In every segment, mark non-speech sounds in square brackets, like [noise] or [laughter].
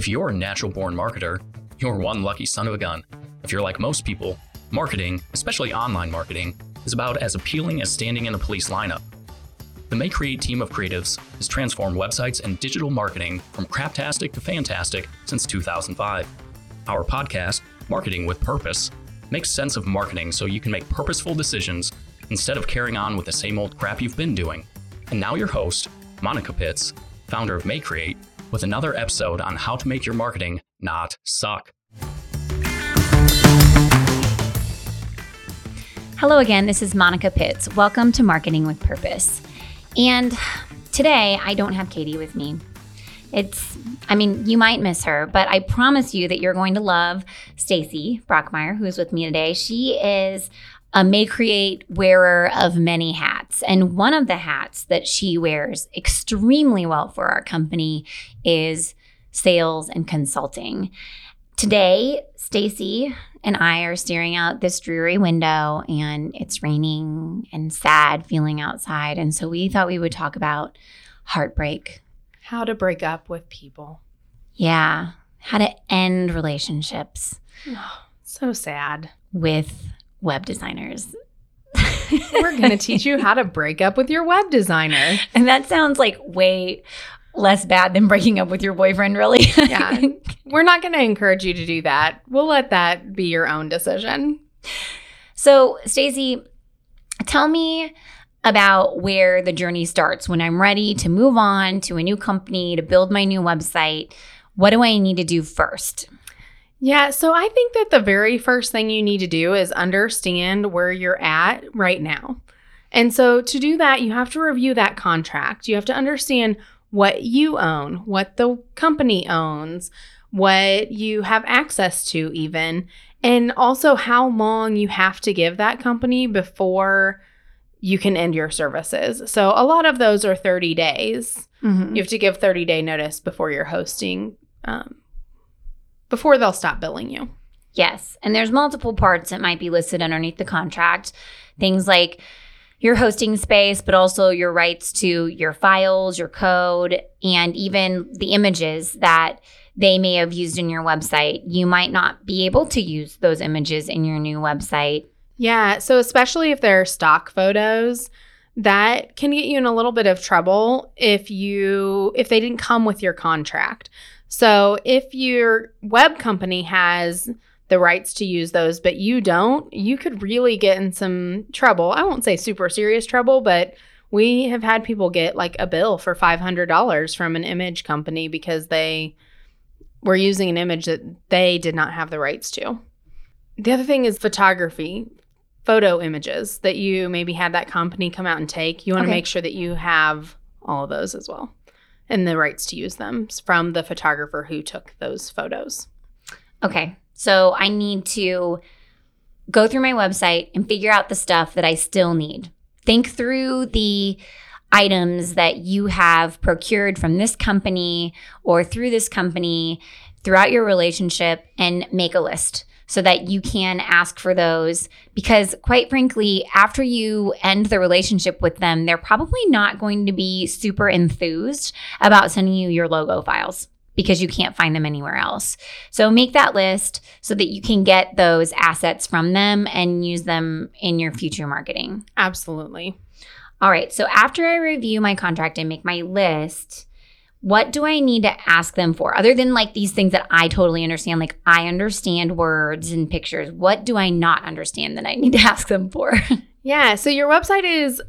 If you're a natural born marketer, you're one lucky son of a gun. If you're like most people, marketing, especially online marketing, is about as appealing as standing in a police lineup. The MayeCreate team of creatives has transformed websites and digital marketing from craptastic to fantastic since 2005. Our podcast, Marketing with Purpose, makes sense of marketing so you can make purposeful decisions instead of carrying on with the same old crap you've been doing. And now your host, Monica Pitts, founder of MayeCreate, with another episode on how to make your marketing not suck. Hello again, this is Monica Pitts. Welcome to Marketing with Purpose. And today I don't have Katie with me. It's, I mean, you might miss her, but I promise you that you're going to love Stacy Brockmeyer, who is with me today. She is a MayeCreate wearer of many hats. And one of the hats that she wears extremely well for our company is sales and consulting. Today, Stacy and I are staring out this dreary window and it's raining and sad feeling outside. And so we thought we would talk about heartbreak. How to break up with people. Yeah. How to end relationships. Oh, [sighs] so sad. With web designers. We're going [laughs] to teach you how to break up with your web designer. And that sounds like way less bad than breaking up with your boyfriend, really. yeah. [laughs] We're not going to encourage you to do that. We'll let that be your own decision. So, Stacey, tell me about where the journey starts when I'm ready to move on to a new company, to build my new website. What do I need to do first? Yeah, so I think that the very first thing you need to do is understand where you're at right now. And so to do that, you have to review that contract. You have to understand what you own, what the company owns, what you have access to, even, and also how long you have to give that company before you can end your services. So a lot of those are 30 days. Mm-hmm. You have to give 30 day notice before you're hosting um, before they'll stop billing you. Yes. And there's multiple parts that might be listed underneath the contract. Things like your hosting space, but also your rights to your files, your code, and even the images that they may have used in your website. You might not be able to use those images in your new website. Yeah. So, especially if they're stock photos, that can get you in a little bit of trouble if you if they didn't come with your contract. So if your web company has the rights to use those, but you don't, you could really get in some trouble. I won't say super serious trouble, but we have had people get like a bill for $500 from an image company because they were using an image that they did not have the rights to. The other thing is photography, photo images that you maybe had that company come out and take. You want to okay. make sure that you have all of those as well and the rights to use them from the photographer who took those photos. Okay. So I need to go through my website and figure out the stuff that I still need. Think through the items that you have procured from this company or through this company throughout your relationship and make a list so that you can ask for those. Because, quite frankly, after you end the relationship with them, they're probably not going to be super enthused about sending you your logo files because you can't find them anywhere else. So make that list so that you can get those assets from them and use them in your future marketing. Absolutely. All right. So after I review my contract and make my list, what do I need to ask them for other than like these things that I totally understand? Like, I understand words and pictures. What do I not understand that I need to [laughs] ask them for? yeah. So, your website is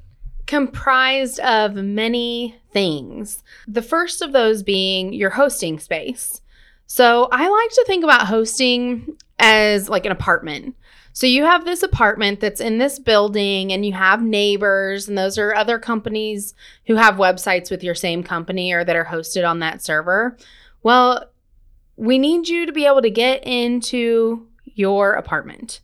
comprised of many things. The first of those being your hosting space. So, I like to think about hosting as like an apartment. So you have this apartment that's in this building and you have neighbors and those are other companies who have websites with your same company or that are hosted on that server. Well, we need you to be able to get into your apartment.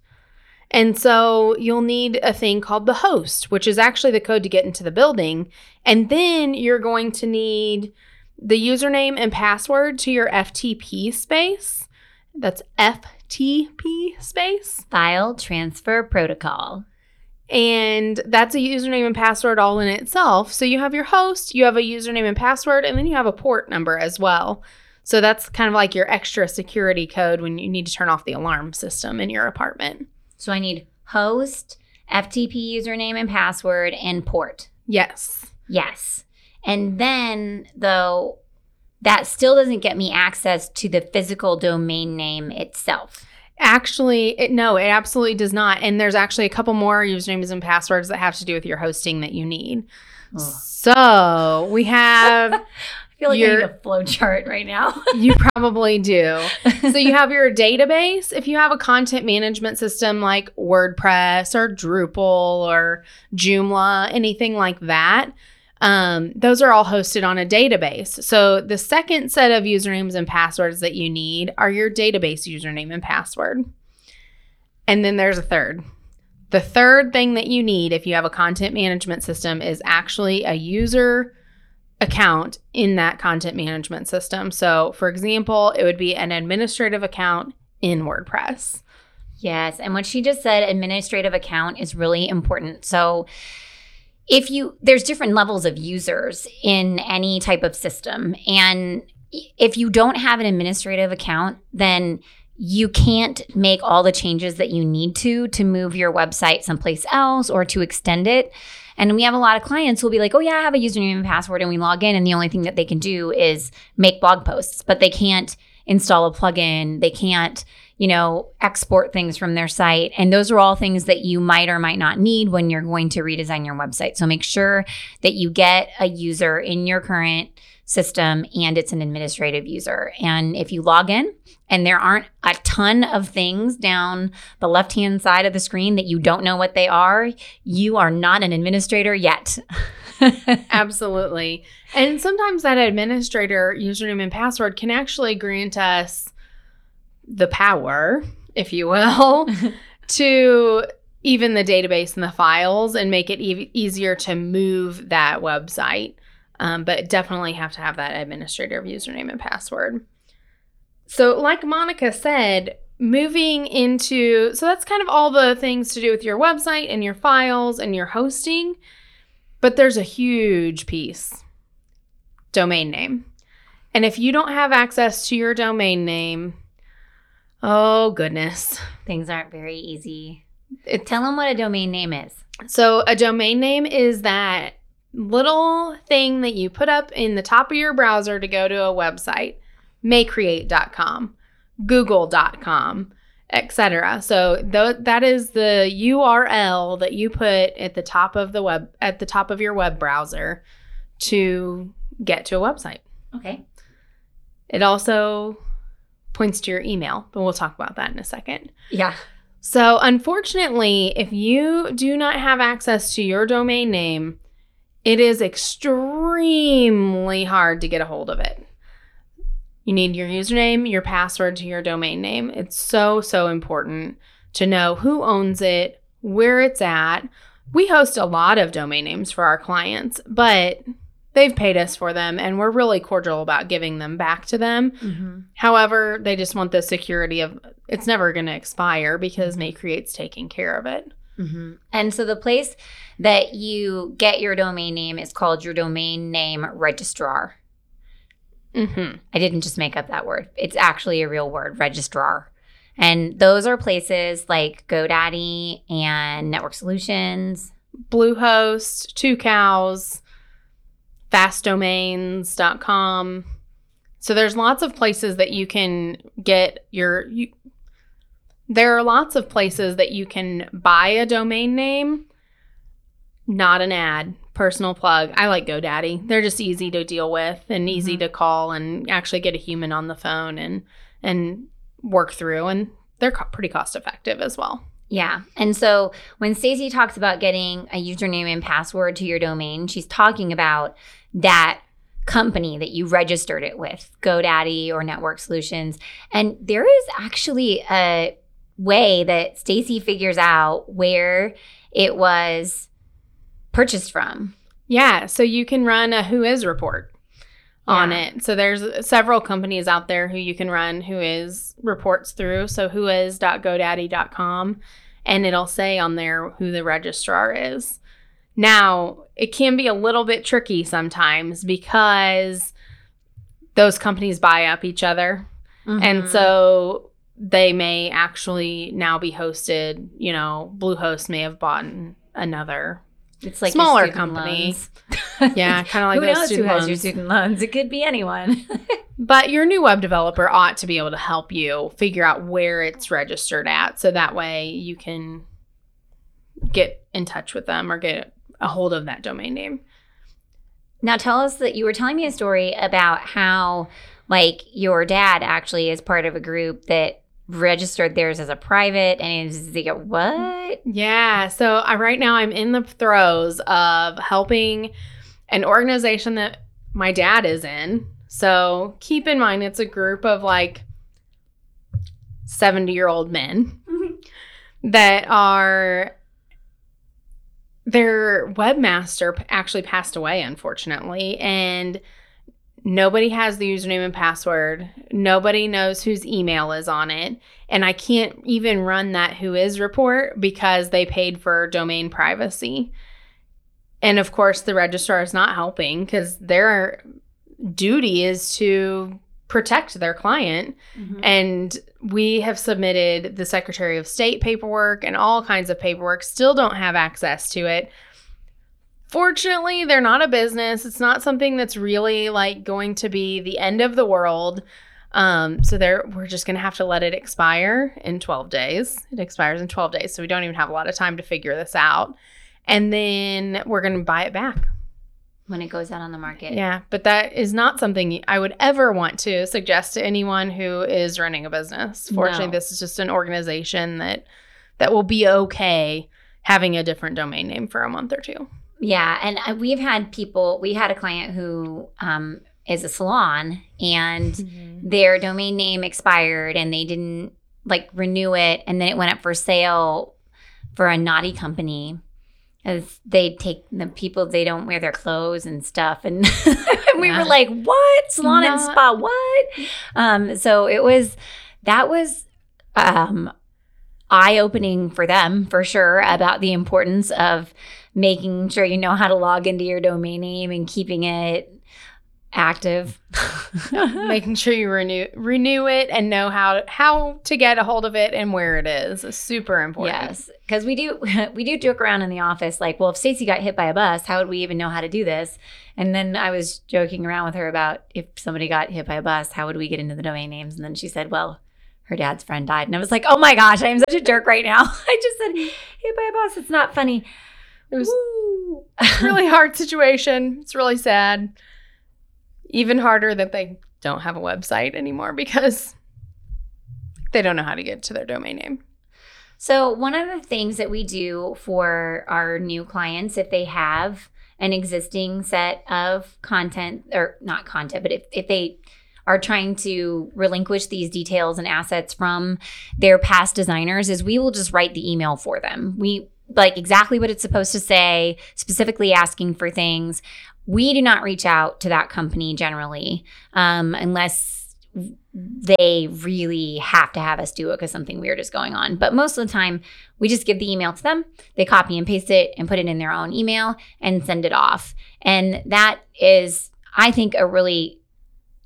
And so you'll need a thing called the host, which is actually the code to get into the building. And then you're going to need the username and password to your FTP space. That's F FTP space. File Transfer Protocol. And that's a username and password all in itself. So you have your host, you have a username and password, and then you have a port number as well. So that's kind of like your extra security code when you need to turn off the alarm system in your apartment. So I need host, FTP username and password, and port. Yes. Yes. And then, though, that still doesn't get me access to the physical domain name itself. Actually, it, no, it absolutely does not. And there's actually a couple more usernames and passwords that have to do with your hosting that you need. Ugh. So we have, [laughs] I feel like I need a flow chart right now. [laughs] you probably do. [laughs] So you have your database. If you have a content management system like WordPress or Drupal or Joomla, anything like that, um, those are all hosted on a database. So the second set of usernames and passwords that you need are your database username and password. And then there's a third. The third thing that you need if you have a content management system is actually a user account in that content management system. So, for example, it would be an administrative account in WordPress. Yes. And what she just said, administrative account, is really important. So, if you, there's different levels of users in any type of system. And if you don't have an administrative account, then you can't make all the changes that you need to to move your website someplace else or to extend it. And we have a lot of clients who'll be like, oh, yeah, I have a username and password, and we log in, and the only thing that they can do is make blog posts, but they can't install a plugin. They can't, you know, export things from their site. And those are all things that you might or might not need when you're going to redesign your website. So make sure that you get a user in your current system and it's an administrative user. And if you log in and there aren't a ton of things down the left hand side of the screen that you don't know what they are, you are not an administrator yet. [laughs] Absolutely. And sometimes that administrator username and password can actually grant us the power, if you will, [laughs] to even the database and the files and make it e- easier to move that website. Um, but definitely have to have that administrator username and password. So, like Monica said, moving into so that's kind of all the things to do with your website and your files and your hosting. But there's a huge piece domain name. And if you don't have access to your domain name, oh goodness. Things aren't very easy. It, Tell them what a domain name is. so, a domain name is that little thing that you put up in the top of your browser to go to a website, mayecreate.com, google.com, etc. So th- that is the URL that you put at the top of the web at the top of your web browser to get to a website. Okay. It also points to your email, but we'll talk about that in a second. Yeah. So, unfortunately, if you do not have access to your domain name, it is extremely hard to get a hold of it. You need your username, your password to your domain name. It's so, so important to know who owns it, where it's at. We host a lot of domain names for our clients, but they've paid us for them and we're really cordial about giving them back to them. Mm-hmm. However, they just want the security of it's never going to expire because MayeCreate's taking care of it. Mm-hmm. And so the place that you get your domain name is called your domain name registrar. Mm-hmm. I didn't just make up that word. It's actually a real word, registrar. And those are places like GoDaddy and Network Solutions. Bluehost, Tucows, fastdomains.com. So there's lots of places that you can get your you, there are lots of places that you can buy a domain name, not an ad, personal plug. I like GoDaddy. They're just easy to deal with and easy Mhm. to call and actually get a human on the phone and and work through and they're co- pretty cost effective as well. Yeah. And so when Stacey talks about getting a username and password to your domain, she's talking about that company that you registered it with, GoDaddy or Network Solutions. And there is actually a way that Stacy figures out where it was purchased from. Yeah, so you can run a WHOIS report on it. So there's several companies out there who you can run WHOIS reports through. So whois.godaddy.com and it'll say on there who the registrar is. Now, it can be a little bit tricky sometimes because those companies buy up each other. And Mhm. so they may actually now be hosted, you know, Bluehost may have bought another. It's like smaller student company. [laughs] Yeah, kind of like who those knows who student has your student loans? It could be anyone. [laughs] But your new web developer ought to be able to help you figure out where it's registered at. So that way you can get in touch with them or get a hold of that domain name. Now tell us that you were telling me a story about how like your dad actually is part of a group that registered theirs as a private and they like what? Yeah. So I, right now I'm in the throes of helping an organization that my dad is in. So keep in mind, it's a group of like 70 year old men [laughs] that are. Their webmaster actually passed away, unfortunately, and nobody has the username and password. Nobody knows whose email is on it. And I can't even run that WHOIS report because they paid for domain privacy. And of course, the registrar is not helping because their duty is to protect their client. Mm-hmm. And we have submitted the Secretary of State paperwork and all kinds of paperwork, still don't have access to it. Fortunately, they're not a business. It's not something that's really like going to be the end of the world. Um, so there we're just gonna have to let it expire in 12 days. It expires in 12 days, so we don't even have a lot of time to figure this out. And then we're gonna buy it back. when it goes out on the market. Yeah, but that is not something I would ever want to suggest to anyone who is running a business. Fortunately, No. this is just an organization that that will be okay having a different domain name for a month or two. Yeah, and uh, we've had people. We had a client who um, is a salon, and their domain name expired, and they didn't like renew it, and then it went up for sale for a naughty company. As they take the people, they don't wear their clothes and stuff, and [laughs] we Yeah. were like, "What salon and spa? What?" Um, so it was that was um, eye opening for them for sure about the importance of making sure you know how to log into your domain name and keeping it active. [laughs] Making sure you renew renew it and know how how to get a hold of it and where it is is super important. yes, because we do [laughs] we do joke around in the office like, well, if Stacy got hit by a bus, how would we even know how to do this? And then I was joking around with her about if somebody got hit by a bus, how would we get into the domain names? And then she said, well. Her dad's friend died, and I was like, "Oh my gosh, I am such a jerk right now." [laughs] I just said, "Hit by a bus." It's not funny. It was Woo. [laughs] really hard situation. It's really sad. Even harder that they don't have a website anymore because they don't know how to get to their domain name. So, one of the things that we do for our new clients, if they have an existing set of content, or not content, but if, if they are trying to relinquish these details and assets from their past designers, is we will just write the email for them. We like exactly what it's supposed to say, specifically asking for things. We do not reach out to that company generally um, unless they really have to have us do it because something weird is going on. But most of the time, we just give the email to them. They copy and paste it and put it in their own email and send it off. And that is, I think, a really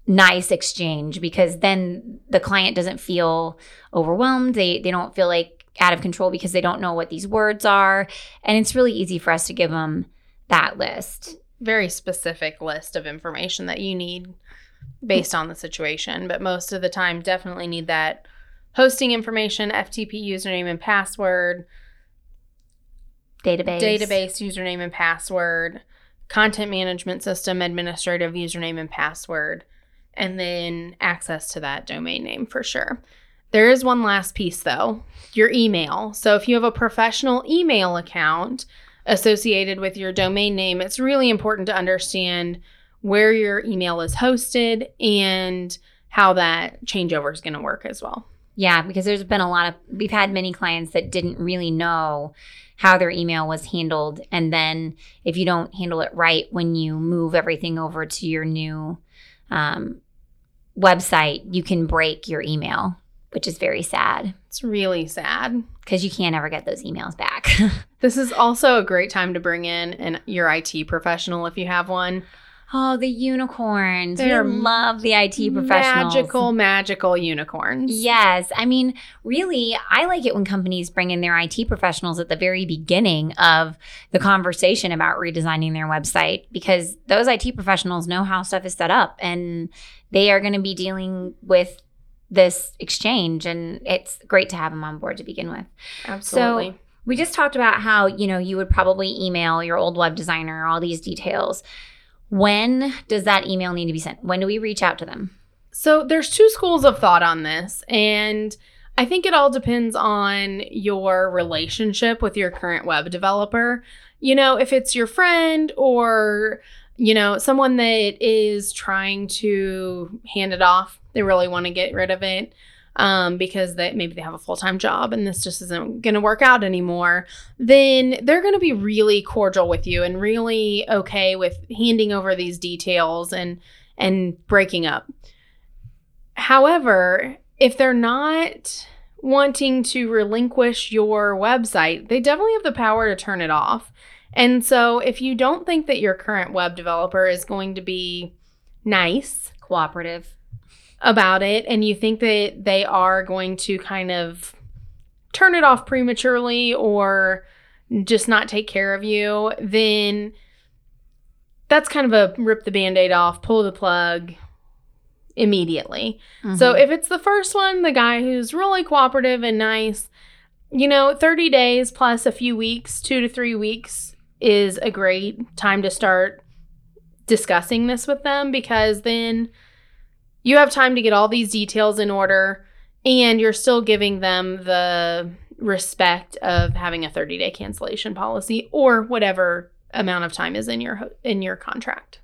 nice exchange because then the client doesn't feel overwhelmed. They they don't feel like out of control because they don't know what these words are. And it's really easy for us to give them that list. Very specific list of information that you need based on the situation, but most of the time, definitely need that hosting information, FTP username and password, Database. database username and password, content management system administrative username and password, and then access to that domain name for sure. There is one last piece though your email. So if you have a professional email account associated with your domain name, it's really important to understand where your email is hosted and how that changeover is going to work as well. Yeah, because there's been a lot of we've had many clients that didn't really know how their email was handled and then if you don't handle it right when you move everything over to your new um, website, you can break your email, which is very sad It's really sad. because you can't ever get those emails back. [laughs] This is also a great time to bring in an your IT professional if you have one. Oh, the unicorns. They're we love the IT professionals. Magical, magical unicorns. Yes. I mean, really, I like it when companies bring in their IT professionals at the very beginning of the conversation about redesigning their website because those IT professionals know how stuff is set up and they are going to be dealing with this exchange and it's great to have them on board to begin with. Absolutely. So we just talked about how, you know, you would probably email your old web designer all these details. When does that email need to be sent? When do we reach out to them? So there's two schools of thought on this, and I think it all depends on your relationship with your current web developer. You know, if it's your friend or you know, someone that is trying to hand it off, they really want to get rid of it um, because they maybe they have a full time job and this just isn't going to work out anymore, then they're going to be really cordial with you and really okay with handing over these details and and breaking up. However, if they're not wanting to relinquish your website, they definitely have the power to turn it off. And so, if you don't think that your current web developer is going to be nice, Cooperative. about it and you think that they are going to kind of turn it off prematurely or just not take care of you, then that's kind of a rip the band aid off, pull the plug immediately. So Mhm. if it's the first one, the guy who's really cooperative and nice, you know, 30 days plus a few weeks, two to three weeks is a great time to start discussing this with them because then you have time to get all these details in order and you're still giving them the respect of having a 30 day cancellation policy or whatever amount of time is in your in your contract.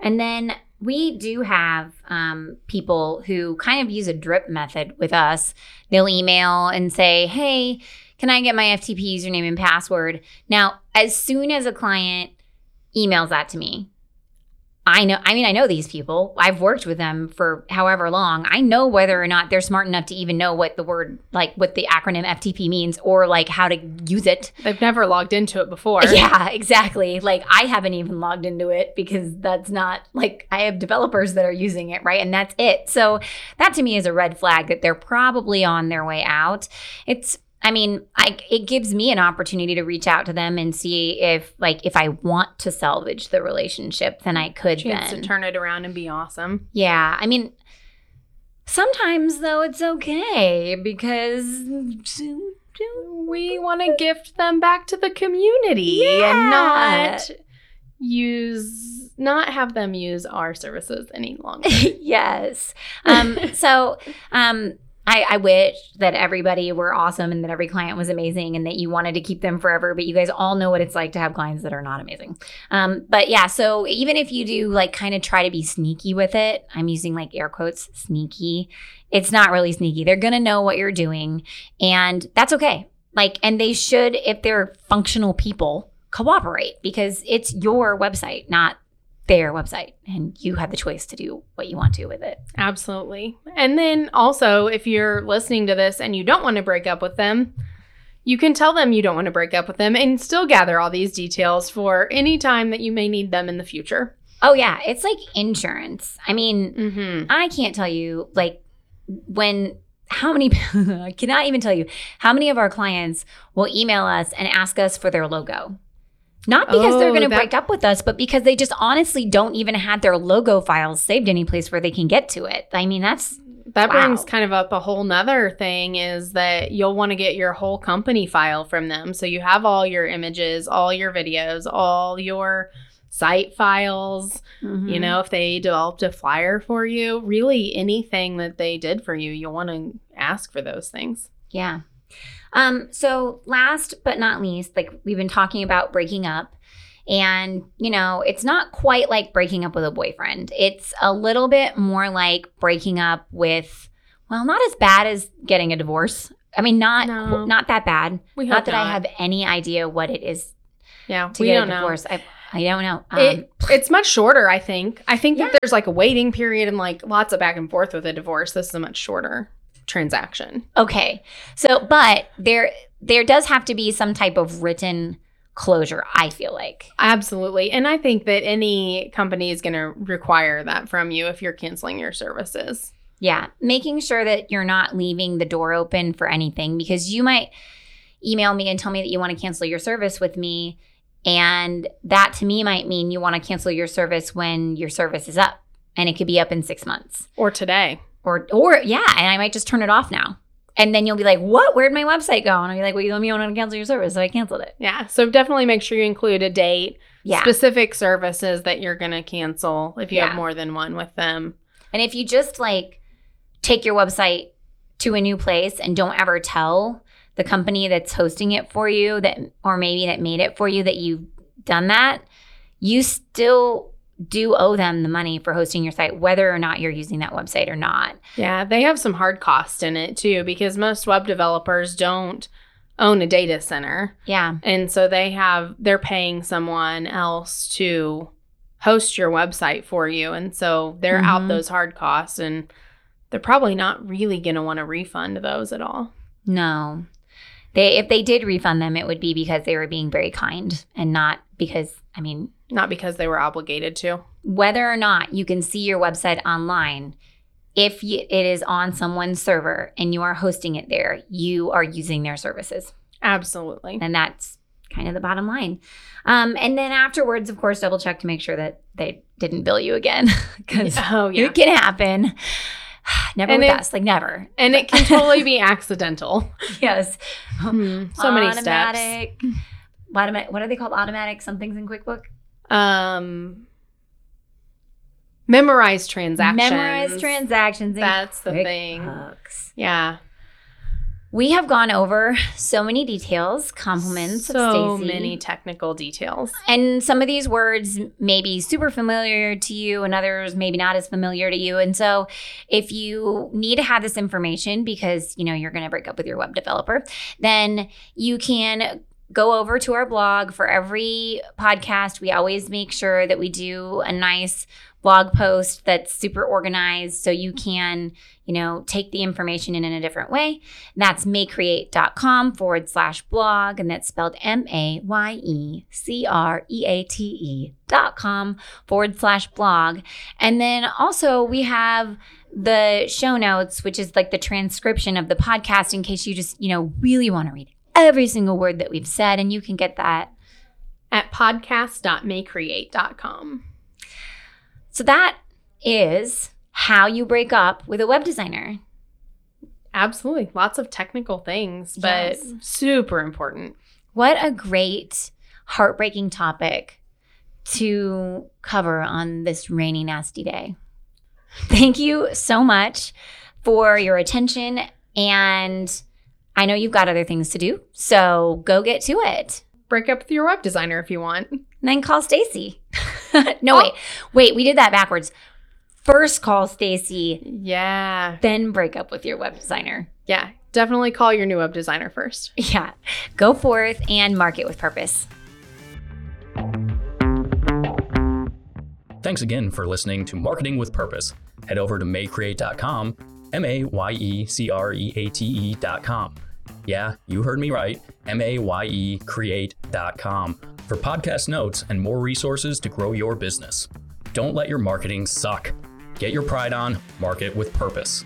And then we do have um, people who kind of use a drip method with us. They'll email and say, hey, can I get my FTP username and password? Now, as soon as a client emails that to me, I know, I mean, I know these people. I've worked with them for however long. I know whether or not they're smart enough to even know what the word, like what the acronym FTP means or like how to use it. They've never logged into it before. [laughs] Yeah, exactly. Like I haven't even logged into it because that's not like I have developers that are using it, right? And that's it. So that to me is a red flag that they're probably on their way out. It's I mean, I it gives me an opportunity to reach out to them and see if like if I want to salvage the relationship, then I could Chance then. to turn it around and be awesome. yeah, I mean sometimes though it's okay because We want to gift them back to the community Yeah. and not use not have them use our services any longer. [laughs] yes. Um, so um, I, I wish that everybody were awesome and that every client was amazing and that you wanted to keep them forever. But you guys all know what it's like to have clients that are not amazing. Um, but yeah, so even if you do like kind of try to be sneaky with it, I'm using like air quotes sneaky. It's not really sneaky. They're gonna know what you're doing, and that's okay. Like, and they should, if they're functional people, cooperate because it's your website, not their website and you have the choice to do what you want to with it. Absolutely. And then also, if you're listening to this and you don't want to break up with them, you can tell them you don't want to break up with them and still gather all these details for any time that you may need them in the future. Oh yeah, it's like insurance. I mean, Mm-hmm. I can't tell you like when how many [laughs] I cannot even tell you how many of our clients will email us and ask us for their logo. Not because they're Oh, going to that- break up with us, but because they just honestly don't even have their logo files saved any place where they can get to it. I mean, that's That Wow. brings kind of up a whole nother thing is that you'll want to get your whole company file from them. So you have all your images, all your videos, all your site files. Mm-hmm. You know, if they developed a flyer for you, really anything that they did for you, you'll want to ask for those things. Yeah. Um, so last but not least, like we've been talking about breaking up. And, you know, it's not quite like breaking up with a boyfriend. It's a little bit more like breaking up with, well, not as bad as getting a divorce. I mean, not No. not that bad. We Not that I have any idea what it is Yeah, to we get don't a know. divorce. I I don't know. Um, It, it's much shorter, I think. I think Yeah. that there's like a waiting period and like lots of back and forth with a divorce. This is a much shorter transaction. Okay. So, but there there does have to be some type of written closure, I feel like. Absolutely. And I think that any company is going to require that from you if you're canceling your services. Yeah, making sure that you're not leaving the door open for anything because you might email me and tell me that you want to cancel your service with me. And that to me might mean you want to cancel your service when your service is up and it could be up in six months. Or today. Or, or yeah, and I might just turn it off now. And then you'll be like, what? Where'd my website go? And I'll be like, well, you told me want to cancel your service. So I canceled it. Yeah. So definitely make sure you include a date, Yeah. specific services that you're going to cancel if you Yeah. have more than one with them. And if you just like take your website to a new place and don't ever tell the company that's hosting it for you that or maybe that made it for you that you've done that, you still do owe them the money for hosting your site whether or not you're using that website or not. Yeah. They have some hard cost in it too because most web developers don't own a data center. Yeah. And so they have, they're paying someone else to host your website for you. And so they're Mhm. out those hard costs and they're probably not really going to want to refund those at all. No. They if they did refund them it would be because they were being very kind and not because I mean Not because they were obligated to. whether or not you can see your website online, if y it is on someone's server and you are hosting it there, you are using their services. Absolutely. And that's kind of the bottom line. Um, and then afterwards, of course, double check to make sure that they didn't bill you again [laughs] because [laughs] Oh, yeah. it can happen. [sighs] Never And with it- us, like never. And it can [laughs] totally be accidental. Yes. Hmm, so many steps. Automatic. What are they called? Automatic somethings in QuickBook? Um, memorize transactions. Memorize transactions. in That's the thing. Yeah. We have gone over so many details, compliments so many technical details. And some of these words may be super familiar to you and others maybe not as familiar to you. And so if you need to have this information because, you know, you're going to break up with your web developer, then you can go over to our blog for every podcast. We always make sure that we do a nice blog post that's super organized so you can, you know, take the information in in a different way. That's mayecreate.com forward slash blog, and that's spelled M A Y E C R E A T E dot com forward slash blog. And then also we have the show notes, which is like the transcription of the podcast in case you just, you know, really want to read every single word that we've said. And you can get that. At podcast.mayecreate.com. So that is how you break up with a web designer. Absolutely. Lots of technical things, but Yes. super important. What a great, heartbreaking topic to cover on this rainy, nasty day. Thank you so much for your attention. And I know you've got other things to do. So go get to it. Break up with your web designer if you want. And then call Stacy. [laughs] no, oh. wait. Wait, we did that backwards. First call Stacy, Yeah. then break up with your web designer. Yeah. Definitely call your new web designer first. [laughs] Yeah. Go forth and market with purpose. Thanks again for listening to Marketing with Purpose. Head over to mayecreate.com, M A Y E C R E A T E.com. Yeah, you heard me right, M A Y E create.com for podcast notes and more resources to grow your business. Don't let your marketing suck. Get your pride on, market with purpose.